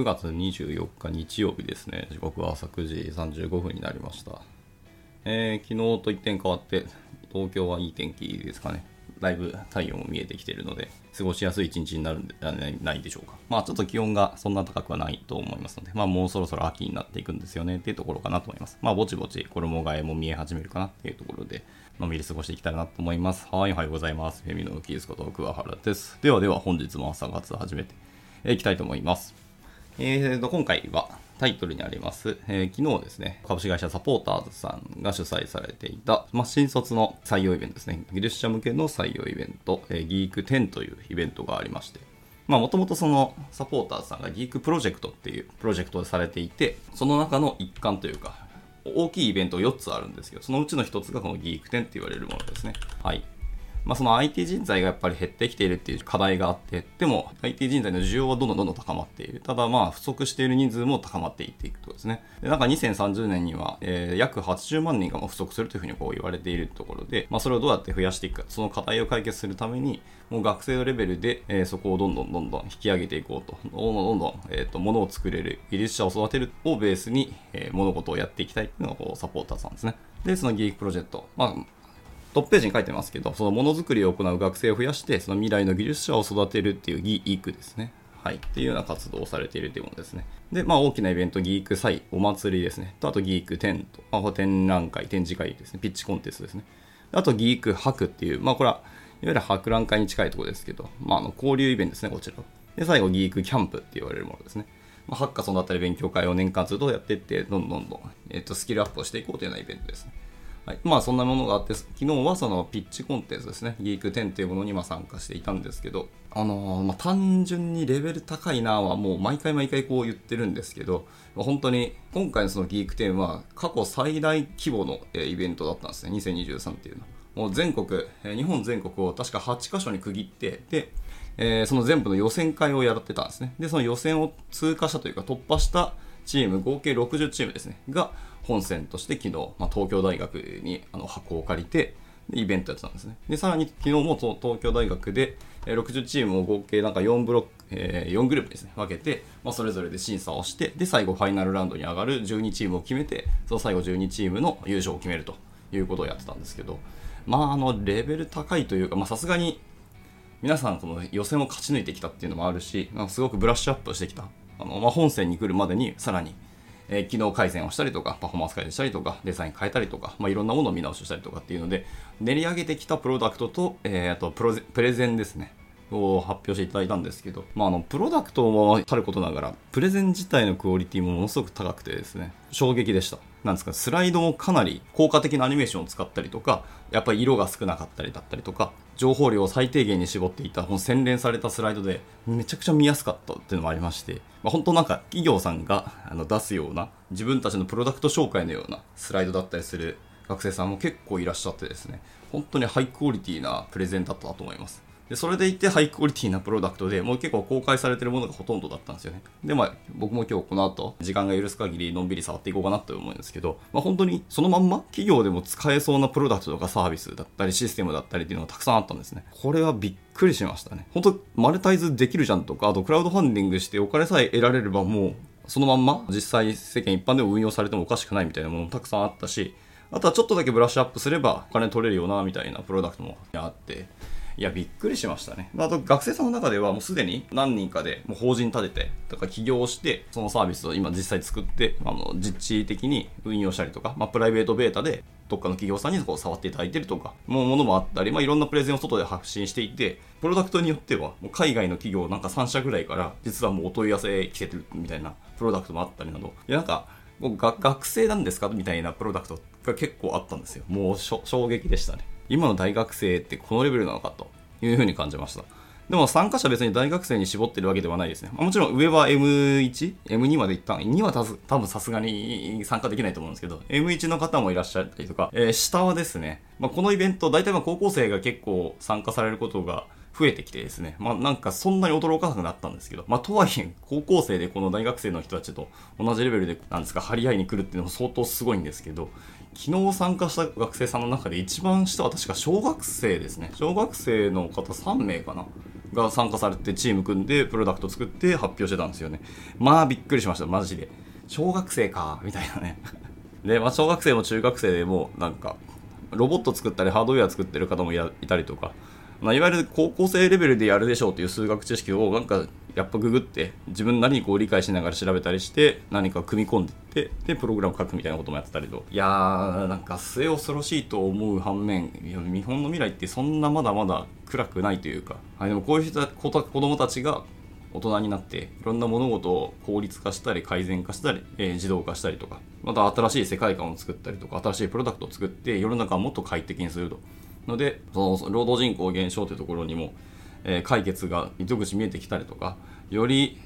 9月24日日曜日ですね。時刻は朝9時35分になりました。えー、昨日と一点変わって、東京はいい天気ですかね。だいぶ太陽も見えてきているので、過ごしやすい一日になるんでないでしょうか。まあちょっと気温がそんな高くはないと思いますので、まあもうそろそろ秋になっていくんですよねっていうところかなと思います。まあぼちぼち衣替えも見え始めるかなっていうところで、のんびり過ごしていきたいなと思います。はい、おはようございます。フェミのキースこと桑原です。ではでは本日も朝活始めていきたいと思います。えーと、今回はタイトルにあります、えー、昨日ですね、株式会社サポーターズさんが主催されていた、まあ、新卒の採用イベントですね、技術者向けの採用イベント、えー、ギーク10というイベントがありまして、まあもともとそのサポーターズさんがギークプロジェクトっていうプロジェクトをされていて、その中の一環というか、大きいイベント4つあるんですけど、そのうちの1つがこのギーク10って言われるものですね。はい。まあ、その IT 人材がやっぱり減ってきているっていう課題があって、でも IT 人材の需要はどんどんどんどん高まっている。ただまあ不足している人数も高まっていっていくとですね。で、なんか2030年には、えー、約80万人がもう不足するというふうにこう言われているところで、まあそれをどうやって増やしていくか、その課題を解決するために、もう学生のレベルで、えー、そこをどんどんどんどん引き上げていこうと、どんどんどんどん、えっ、ー、と、物を作れる、技術者を育てるをベースに、えー、物事をやっていきたいっていうのがこうサポーターさんですね。で、そのギークプロジェクト。まあトップページに書いてますけど、そのものづくりを行う学生を増やして、その未来の技術者を育てるっていうギークですね。はい。っていうような活動をされているというものですね。で、まあ大きなイベント、ギーク祭、お祭りですね。と、あとギーク10と、あ、展覧会、展示会ですね。ピッチコンテストですね。あとギーク博っていう、まあこれは、いわゆる博覧会に近いところですけど、まああの交流イベントですね、こちら。で、最後ギークキャンプって言われるものですね。まあ、ハッカソンだったり勉強会を年間ずっとやっていって、どんどんどん、えっ、と、スキルアップをしていこうというようなイベントですね。はい、まあそんなものがあって昨日はそのピッチコンテンツですね。ギーク10っていうものにま参加していたんですけどあのー、まあ、単純にレベル高いなはもう毎回毎回こう言ってるんですけど本当に今回のそのギーク10は過去最大規模のイベントだったんですね。2023っていうの。はもう全国日本全国を確か8カ所に区切ってでえー、その全部の予選会をやってたんですね。で、その予選を通過したというか突破したチーム、合計60チームですね、が本戦として昨日、まあ、東京大学にあの箱を借りて、イベントやってたんですね。で、さらに昨日も東京大学で、60チームを合計なんか4ブロック、えー、4グループですね、分けて、まあ、それぞれで審査をして、で、最後ファイナルラウンドに上がる12チームを決めて、その最後12チームの優勝を決めるということをやってたんですけど、まあ、あの、レベル高いというか、ま、さすがに、皆さんこの予選を勝ち抜いてきたっていうのもあるし、まあ、すごくブラッシュアップしてきた。あの、まあ、本戦に来るまでにさらにえー、機能改善をしたりとか、パフォーマンス改善したりとか、デザイン変えたりとか、まあ、いろんなものを見直ししたりとかっていうので、練り上げてきたプロダクトと、えー、あとプロプレゼンですね。を発表していただいたんですけど、まあ、あのプロダクトもさることながらプレゼン自体のクオリティもものすごく高くてですね衝撃でした。なんですかスライドもかなり効果的なアニメーションを使ったりとかやっぱり色が少なかったりだったりとか情報量を最低限に絞っていたこの洗練されたスライドでめちゃくちゃ見やすかったっていうのもありまして、まあ、本当なんか企業さんがあの出すような自分たちのプロダクト紹介のようなスライドだったりする学生さんも結構いらっしゃってですね本当にハイクオリティなプレゼンだったと思います。でそれでいてハイクオリティなプロダクトでもう結構公開されてるものがほとんどだったんですよね。で、まあ僕も今日この後時間が許す限りのんびり触っていこうかなと思うんですけど、まあ本当にそのまんま企業でも使えそうなプロダクトとかサービスだったりシステムだったりっていうのがたくさんあったんですね。これはびっくりしましたね。本当マネタイズできるじゃんとか、あとクラウドファンディングしてお金さえ得られればもうそのまんま実際世間一般でも運用されてもおかしくないみたいなものもたくさんあったし、あとはちょっとだけブラッシュアップすればお金取れるよなみたいなプロダクトもあって、いや、びっくりしましたね。あと、学生さんの中ではもうすでに何人かでもう法人立てて、とか起業して、そのサービスを今実際作って、あの、実地的に運用したりとか、まあ、プライベートベータで、どっかの企業さんにこう触っていただいてるとか、もうものもあったり、まあ、いろんなプレゼンを外で発信していて、プロダクトによっては、もう海外の企業なんか3社ぐらいから、実はもうお問い合わせ来てるみたいなプロダクトもあったりなど、いや、なんか、僕が学生なんですか？みたいなプロダクトが結構あったんですよ。もう衝撃でしたね。今の大学生ってこのレベルなのかと。いうふうに感じました。でも参加者別に大学生に絞ってるわけではないですね。もちろん上は M1、M2 まで行ったん2は多分さすがに参加できないと思うんですけど、M1 の方もいらっしゃったりとか、えー、下はですね、まあ、このイベント、大体まあ高校生が結構参加されることが増えてきてですね、まあなんかそんなに驚かなくなったんですけど、まあとはいえ高校生でこの大学生の人たちと同じレベルでなんですか、張り合いに来るっていうのも相当すごいんですけど、昨日参加した学生さんの中で一番下は確か小学生ですね。小学生の方3名かな。が参加されてチーム組んでプロダクト作って発表してたんですよね。まあびっくりしました。マジで。小学生か。みたいなね。で、まあ、小学生も中学生でもなんかロボット作ったりハードウェア作ってる方もいたりとか、まあ、いわゆる高校生レベルでやるでしょうという数学知識をなんかやっぱググって自分なりにこう理解しながら調べたりして何か組み込んでいってでプログラムを書くみたいなこともやってたりと。いやーなんか末恐ろしいと思う反面日本の未来ってそんなまだまだ暗くないというか、はい、でもこういう人子供たちが大人になっていろんな物事を効率化したり改善化したり、えー、自動化したりとか。また新しい世界観を作ったりとか新しいプロダクトを作って世の中をもっと快適にすると。のでその労働人口減少というところにもえー、解決が糸口見えてきたりとかより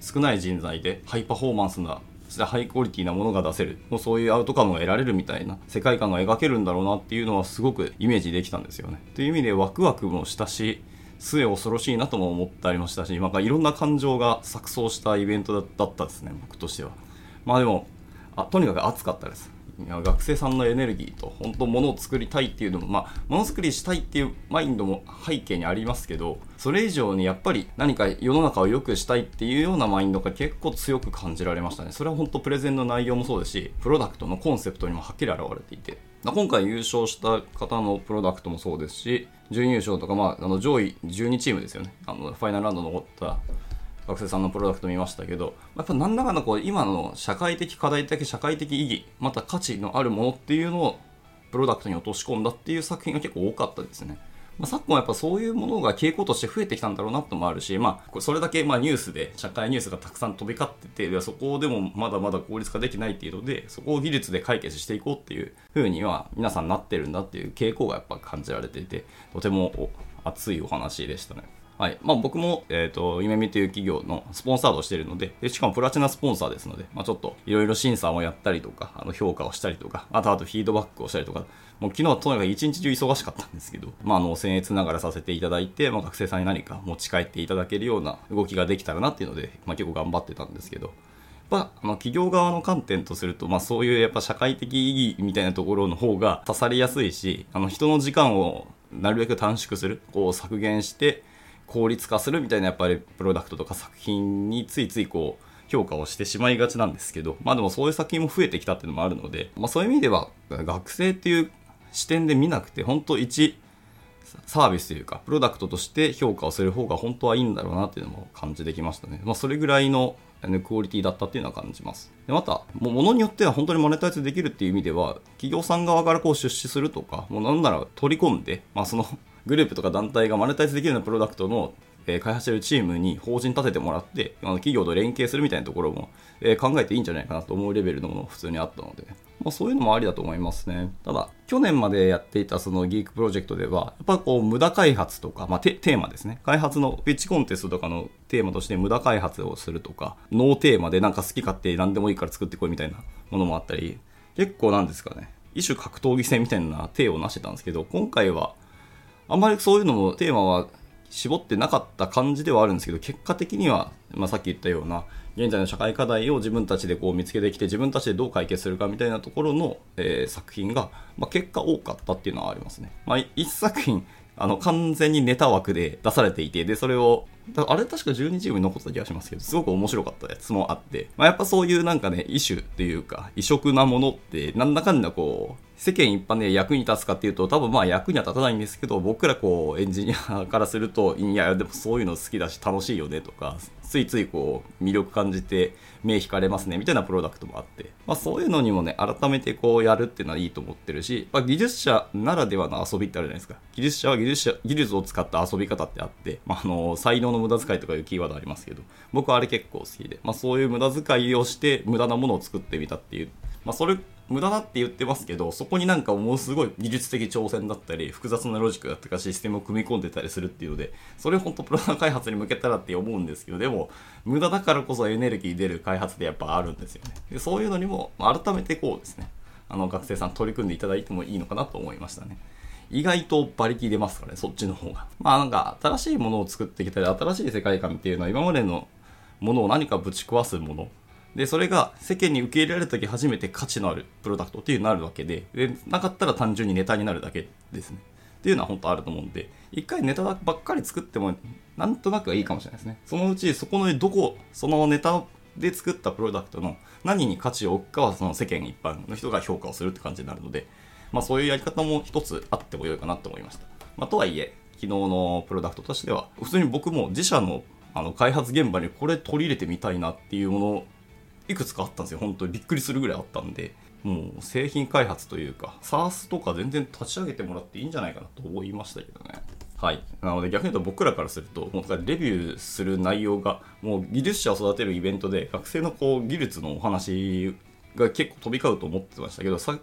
少ない人材でハイパフォーマンスなそしてハイクオリティなものが出せるもうそういうアウトカムが得られるみたいな世界観が描けるんだろうなっていうのはすごくイメージできたんですよね。という意味でワクワクもしたし末恐ろしいなとも思ってありましたし、まあ、いろんな感情が錯綜したイベントだったですね僕としては。まあでもあとにかく暑かったです。学生さんのエネルギーと本当物を作りたいっていうのもまあものづくりしたいっていうマインドも背景にありますけどそれ以上にやっぱり何か世の中を良くしたいっていうようなマインドが結構強く感じられましたね。それは本当プレゼンの内容もそうですしプロダクトのコンセプトにもはっきり表れていて今回優勝した方のプロダクトもそうですし準優勝とか、まあ、あの上位12チームですよね。あのファイナルラウンド残った学生さんのプロダクト見ましたけど、やっぱ何らかのこう今の社会的課題的社会的意義、また価値のあるものっていうのをプロダクトに落とし込んだっていう作品が結構多かったですね。まあ、昨今やっぱそういうものが傾向として増えてきたんだろうなともあるし、まあ、それだけまあニュースで、社会ニュースがたくさん飛び交ってて、そこでもまだまだ効率化できないっていうので、そこを技術で解決していこうっていう風には皆さんなってるんだっていう傾向がやっぱ感じられていて、とても熱いお話でしたね。はい。まあ、僕も、えーと、夢見という企業のスポンサードしているのでで、しかもプラチナスポンサーですので、まあ、ちょっといろいろ審査をやったりとか、あの評価をしたりとか、あとあとフィードバックをしたりとか、もう昨日はとにかく一日中忙しかったんですけど、まあ、あの、僭越ながらさせていただいて、まあ、学生さんに何か持ち帰っていただけるような動きができたらなっていうので、まあ、結構頑張ってたんですけど、やっぱあの企業側の観点とすると、まあ、そういうやっぱ社会的意義みたいなところの方が刺さりやすいしあの人の時間をなるべく短縮するこう削減して効率化するみたいなやっぱりプロダクトとか作品についついこう評価をしてしまいがちなんですけど、まあでもそういう作品も増えてきたっていうのもあるので、まあそういう意味では学生っていう視点で見なくて、本当一サービスというか、プロダクトとして評価をする方が本当はいいんだろうなっていうのも感じてきましたね。まあそれぐらいのクオリティだったっていうのは感じます。でまた、ものによっては本当にマネタイズできるっていう意味では、企業さん側からこう出資するとか、もうなんなら取り込んで、まあそのグループとか団体がマネタイズできるようなプロダクトの、え、開発してるチームに法人立ててもらって、あの企業と連携するみたいなところも、え、考えていいんじゃないかなと思うレベルのもの普通にあったので、まあ、そういうのもありだと思いますね。ただ、去年までやっていたそのギークプロジェクトでは、やっぱこう無駄開発とか、まあ、テーマですね。開発のピッチコンテストとかのテーマとして無駄開発をするとか、ノーテーマでなんか好き勝手何でもいいから作ってこいみたいなものもあったり、結構なんですかね。一種格闘技戦みたいな手をなしてたんですけど、今回はあんまりそういうのもテーマは絞ってなかった感じではあるんですけど、結果的には、まあ、さっき言ったような、現在の社会課題を自分たちでこう見つけてきて、自分たちでどう解決するかみたいなところの、えー、作品が、まあ、結果多かったっていうのはありますね。まあ、一作品、あの、完全にネタ枠で出されていて、で、それを、あれ確か12チームに残った気がしますけど、すごく面白かったやつもあって、まあ、やっぱそういうなんかね、異種っていうか、異色なものって、なんだかんだこう、世間一般で役に立つかっていうと、多分まあ役には立たないんですけど、僕らこうエンジニアからすると、いや、でもそういうの好きだし楽しいよねとか、ついついこう魅力感じて目引かれますねみたいなプロダクトもあって、まあそういうのにもね、改めてこうやるっていうのはいいと思ってるし、まあ技術者ならではの遊びってあるじゃないですか。技術者は技術者、技術を使った遊び方ってあって、まああの、才能の無駄遣いとかいうキーワードありますけど、僕はあれ結構好きで、まあそういう無駄遣いをして無駄なものを作ってみたっていう、まあそれ無駄だって言ってますけど、そこになんかもうすごい技術的挑戦だったり、複雑なロジックだったりシステムを組み込んでたりするっていうので、それ本当プロダクト開発に向けたらって思うんですけど、でも、無駄だからこそエネルギー出る開発でやっぱあるんですよね。でそういうのにも、改めてこうですね、あの学生さん取り組んでいただいてもいいのかなと思いましたね。意外と馬力出ますからね、そっちの方が。まあなんか、新しいものを作ってきたり、新しい世界観っていうのは今までのものを何かぶち壊すもので、それが世間に受け入れられた時初めて価値のあるプロダクトっていうになるわけで、でなかったら単純にネタになるだけですね。っていうのは本当あると思うんで、一回ネタばっかり作ってもなんとなくはいいかもしれないですね。そのうちそこのどこ、そのネタで作ったプロダクトの何に価値を置くかはその世間一般の人が評価をするって感じになるので、まあそういうやり方も一つあってもよいかなと思いました。まあとはいえ、昨日のプロダクトとしては、普通に僕も自社のあの開発現場にこれ取り入れてみたいなっていうものいくつかあったんですよ。本当にびっくりするぐらいあったんで、もう製品開発というか、SARS とか全然立ち上げてもらっていいんじゃないかなと思いましたけどね。はい。なので逆に言うと僕らからすると、もうレビューする内容が、もう技術者を育てるイベントで、学生のこう技術のお話が結構飛び交うと思ってましたけど、昨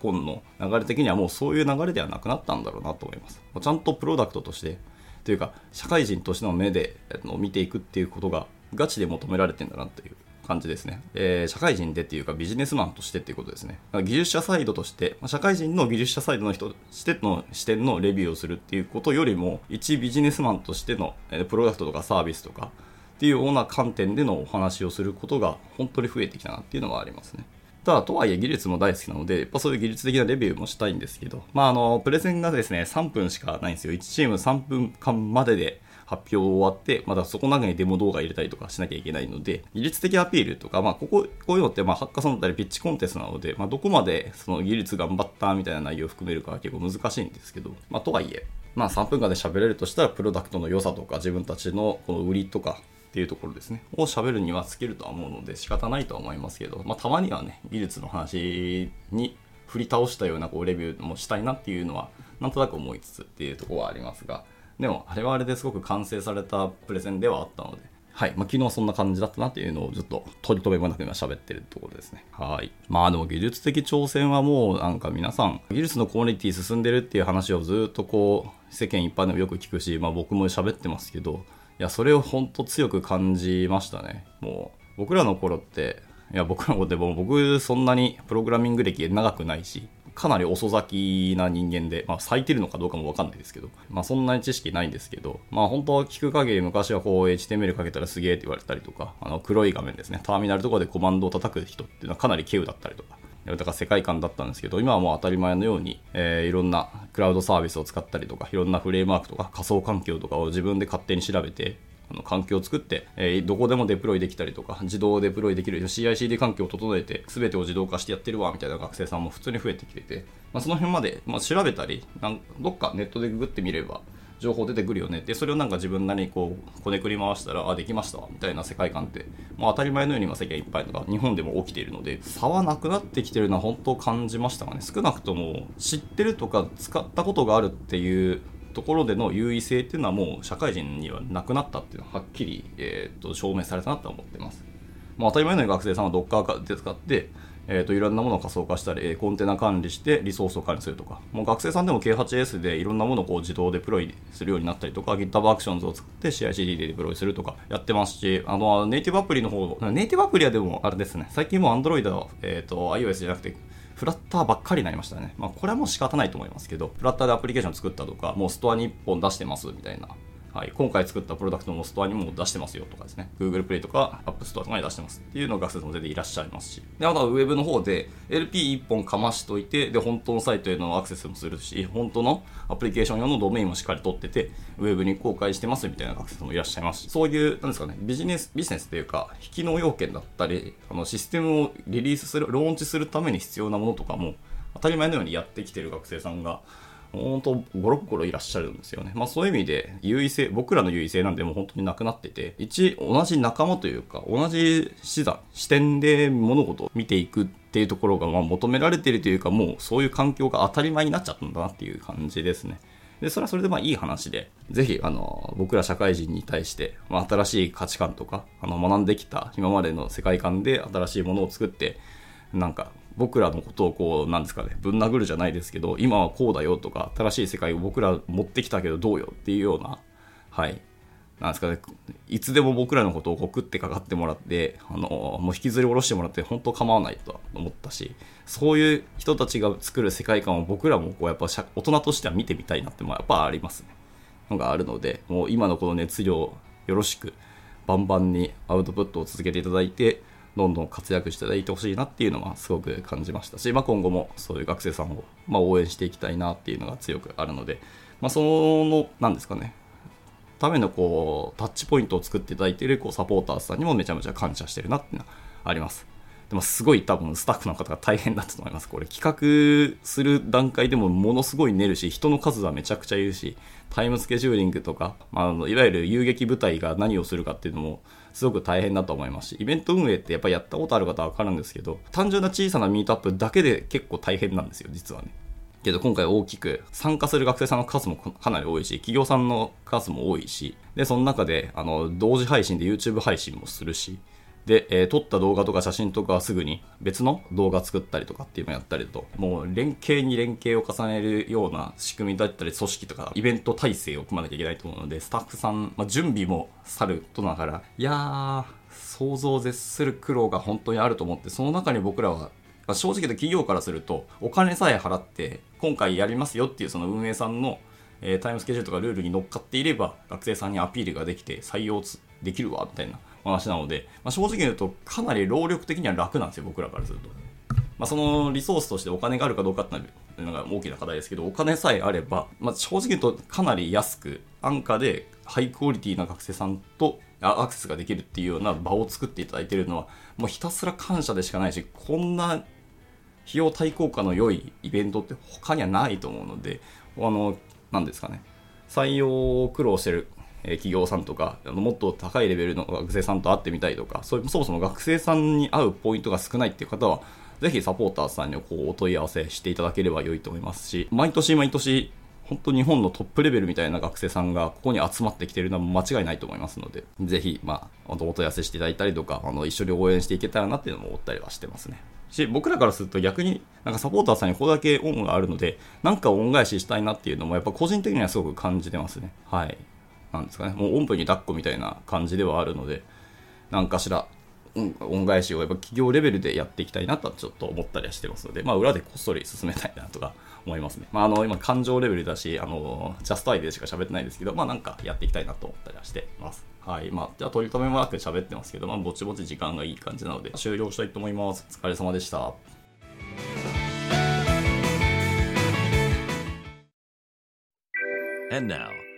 今の流れ的にはもうそういう流れではなくなったんだろうなと思います。ちゃんとプロダクトとして、というか、社会人としての目で見ていくっていうことがガチで求められてんだなという感じですね。えー、社会人でっていうかビジネスマンとしてっていうことですね。技術者サイドとして、社会人の技術者サイドの人としての視点のレビューをするっていうことよりも、一ビジネスマンとしての、えプロダクトとかサービスとかっていうような観点でのお話をすることが本当に増えてきたなっていうのはありますね。ただ、とはいえ技術も大好きなので、やっぱそういう技術的なレビューもしたいんですけど、まあ、あの、プレゼンがですね、3分しかないんですよ。1チーム3分間までで発表終わって、またそこの中にデモ動画入れたりとかしなきゃいけないので、技術的アピールとか、まあ、ここ、こういうのって、まあ、ハッカソンだったりピッチコンテストなので、まあ、どこまでその技術頑張ったみたいな内容を含めるかは結構難しいんですけど、まあ、とはいえ、まあ、3分間で喋れるとしたら、プロダクトの良さとか、自分たちのこの売りとか、っていうところですね。を喋るにはつけるとは思うので仕方ないとは思いますけど、まあ、たまにはね、技術の話に振り倒したようなこうレビューもしたいなっていうのは、なんとなく思いつつっていうところはありますが、でも、あれはあれですごく完成されたプレゼンではあったので、はい。まあ、昨日はそんな感じだったなっていうのをずっと取り留めもなく今喋ってるところですね。はい。まあでも技術的挑戦はもうなんか皆さん、技術のクオリティ進んでるっていう話をずっとこう、世間一般でもよく聞くし、まあ僕も喋ってますけど、いや、それを本当強く感じましたね。もう、僕らの頃って、いや、僕らの頃でも僕そんなにプログラミング歴長くないし、かなり遅咲きな人間で、まあ、咲いてるのかどうかもわかんないですけど、まあ、そんなに知識ないんですけど、まあ、本当は聞く限り昔はこう、HTML かけたらすげえって言われたりとか、あの、黒い画面ですね、ターミナルとかでコマンドを叩く人っていうのはかなり稀有だったりとか、だから世界観だったんですけど、今はもう当たり前のように、えー、いろんなクラウドサービスを使ったりとか、いろんなフレームワークとか仮想環境とかを自分で勝手に調べて、あの環境を作って、えー、どこでもデプロイできたりとか、自動デプロイできる CICD 環境を整えて、全てを自動化してやってるわ、みたいな学生さんも普通に増えてきてて、まあ、その辺まで、まあ、調べたりなんどっかネットでググってみれば情報出てくるよねでそれをなんか自分なりにこうこねくり回したらあできましたみたいな世界観ってもう当たり前のように今世間いっぱいとか日本でも起きているので差はなくなってきてるのは本当感じましたかね。少なくとも知ってるとか使ったことがあるっていうところでの優位性っていうのはもう社会人にはなくなったっていうのははっきり、えー、と証明されたなと思ってます。まあ、当たり前のように学生さんは Docker で使ってえーと、いろんなものを仮想化したり、コンテナ管理してリソースを管理するとか、もう学生さんでも K8S でいろんなものをこう自動デプロイするようになったりとか、GitHub Actions を使って CICD でデプロイするとかやってますし、あの、ネイティブアプリの方、ネイティブアプリはでもあれですね、最近も Android は、えーと、iOS じゃなくて、フラッターばっかりになりましたね。まあ、これはもう仕方ないと思いますけど、フラッターでアプリケーション作ったとか、もうストアに1本出してますみたいなはい、今回作ったプロダクトのストアにも出してますよとかですね、Google Play とか App Store とかに出してますっていうのが学生さんも全然いらっしゃいますし、で、あとは Web の方で LP1 本かましといて、で、本当のサイトへのアクセスもするし、本当のアプリケーション用のドメインもしっかり取ってて、Web に公開してますみたいな学生さんもいらっしゃいますし、そういう、なんですかね、ビジネス、ビジネスというか、引きの要件だったり、あの、システムをリリースする、ローンチするために必要なものとかも、当たり前のようにやってきてる学生さんが、本当、5、6個いらっしゃるんですよね。まあそういう意味で、優位性、僕らの優位性なんでもう本当になくなってて、一、同じ仲間というか、同じ視座、視点で物事を見ていくっていうところが、まあ求められているというか、もうそういう環境が当たり前になっちゃったんだなっていう感じですね。で、それはそれでまあいい話で、ぜひ、あの、僕ら社会人に対して、まあ、新しい価値観とか、あの、学んできた今までの世界観で新しいものを作って、なんか、僕らのことをこう、なんですかね、ぶん殴るじゃないですけど、今はこうだよとか、新しい世界を僕ら持ってきたけどどうよっていうような、はい、なんですかね、いつでも僕らのことをこう食ってかかってもらって、あの、もう引きずり下ろしてもらって本当構わないと思ったし、そういう人たちが作る世界観を僕らもこうやっぱ大人としては見てみたいなってもやっぱありますね。のがあるので、もう今のこの熱量よろしく、バンバンにアウトプットを続けていただいて、どんどん活躍していてほしいなっていうのはすごく感じましたし、まあ、今後もそういう学生さんを、まあ、応援していきたいなっていうのが強くあるので、まあ、その、何ですかね、ためのこうタッチポイントを作っていただいているこうサポーターさんにもめちゃめちゃ感謝してるなっていうのはあります。でもすごい多分スタッフの方が大変だったと思います。これ企画する段階でもものすごい練るし、人の数はめちゃくちゃいるし、タイムスケジューリングとか、まあ、のいわゆる遊撃部隊が何をするかっていうのもすごく大変だと思いますし、イベント運営ってやっぱやったことある方はわかるんですけど、単純な小さなミートアップだけで結構大変なんですよ、実はね。けど今回大きく参加する学生さんの数もかなり多いし、企業さんの数も多いし、で、その中で、あの、同時配信で YouTube 配信もするし、で、えー、撮った動画とか写真とかはすぐに別の動画作ったりとかっていうのをやったりと、もう連携に連携を重ねるような仕組みだったり、組織とかイベント体制を組まなきゃいけないと思うので、スタッフさん、まあ、準備もさるとながら、いやー、想像を絶する苦労が本当にあると思って、その中に僕らは正直言うと企業からするとお金さえ払って今回やりますよっていうその運営さんの、えー、タイムスケジュールとかルールに乗っかっていれば学生さんにアピールができて採用できるわみたいな。話なので、まあ、正直言うとかなり労力的には楽なんですよ僕らからすると。まあ、そのリソースとしてお金があるかどうかっていうのが大きな課題ですけど、お金さえあれば、まあ、正直言うとかなり安く、安価でハイクオリティな学生さんとアクセスができるっていうような場を作っていただいているのは、もうひたすら感謝でしかないし、こんな費用対効果の良いイベントって他にはないと思うので、あの、なんですかね、採用を苦労してるえ企業さんとか、あのもっと高いレベルの学生さんと会ってみたいとか、そうそもそも学生さんに会うポイントが少ないっていう方は、ぜひサポーターさんにこうお問い合わせしていただければ良いと思いますし、毎年毎年、本当日本のトップレベルみたいな学生さんがここに集まってきてるのは間違いないと思いますので、ぜひ、まあ、お問い合わせしていただいたりとか、あの、一緒に応援していけたらなっていうのも思ったりはしてますね。し、僕らからすると逆に、なんかサポーターさんにこれだけ恩があるので、なんか恩返ししたいなっていうのも、やっぱ個人的にはすごく感じてますね。はい。なんですかね、もうおんぶに抱っこみたいな感じではあるので、何かしら、恩返しをやっぱ企業レベルでやっていきたいなとちょっと思ったりはしてますので、まあ裏でこっそり進めたいなとか 思いますね。まああの今感情レベルだし、あの、ジャストアイでしか喋ってないですけど、まあなんかやっていきたいなと思ったりはしてます。はい。まあ、じゃあ取り留めもなく喋ってますけど、まあぼちぼち時間がいい感じなので終了したいと思います。お疲れ様でした。And now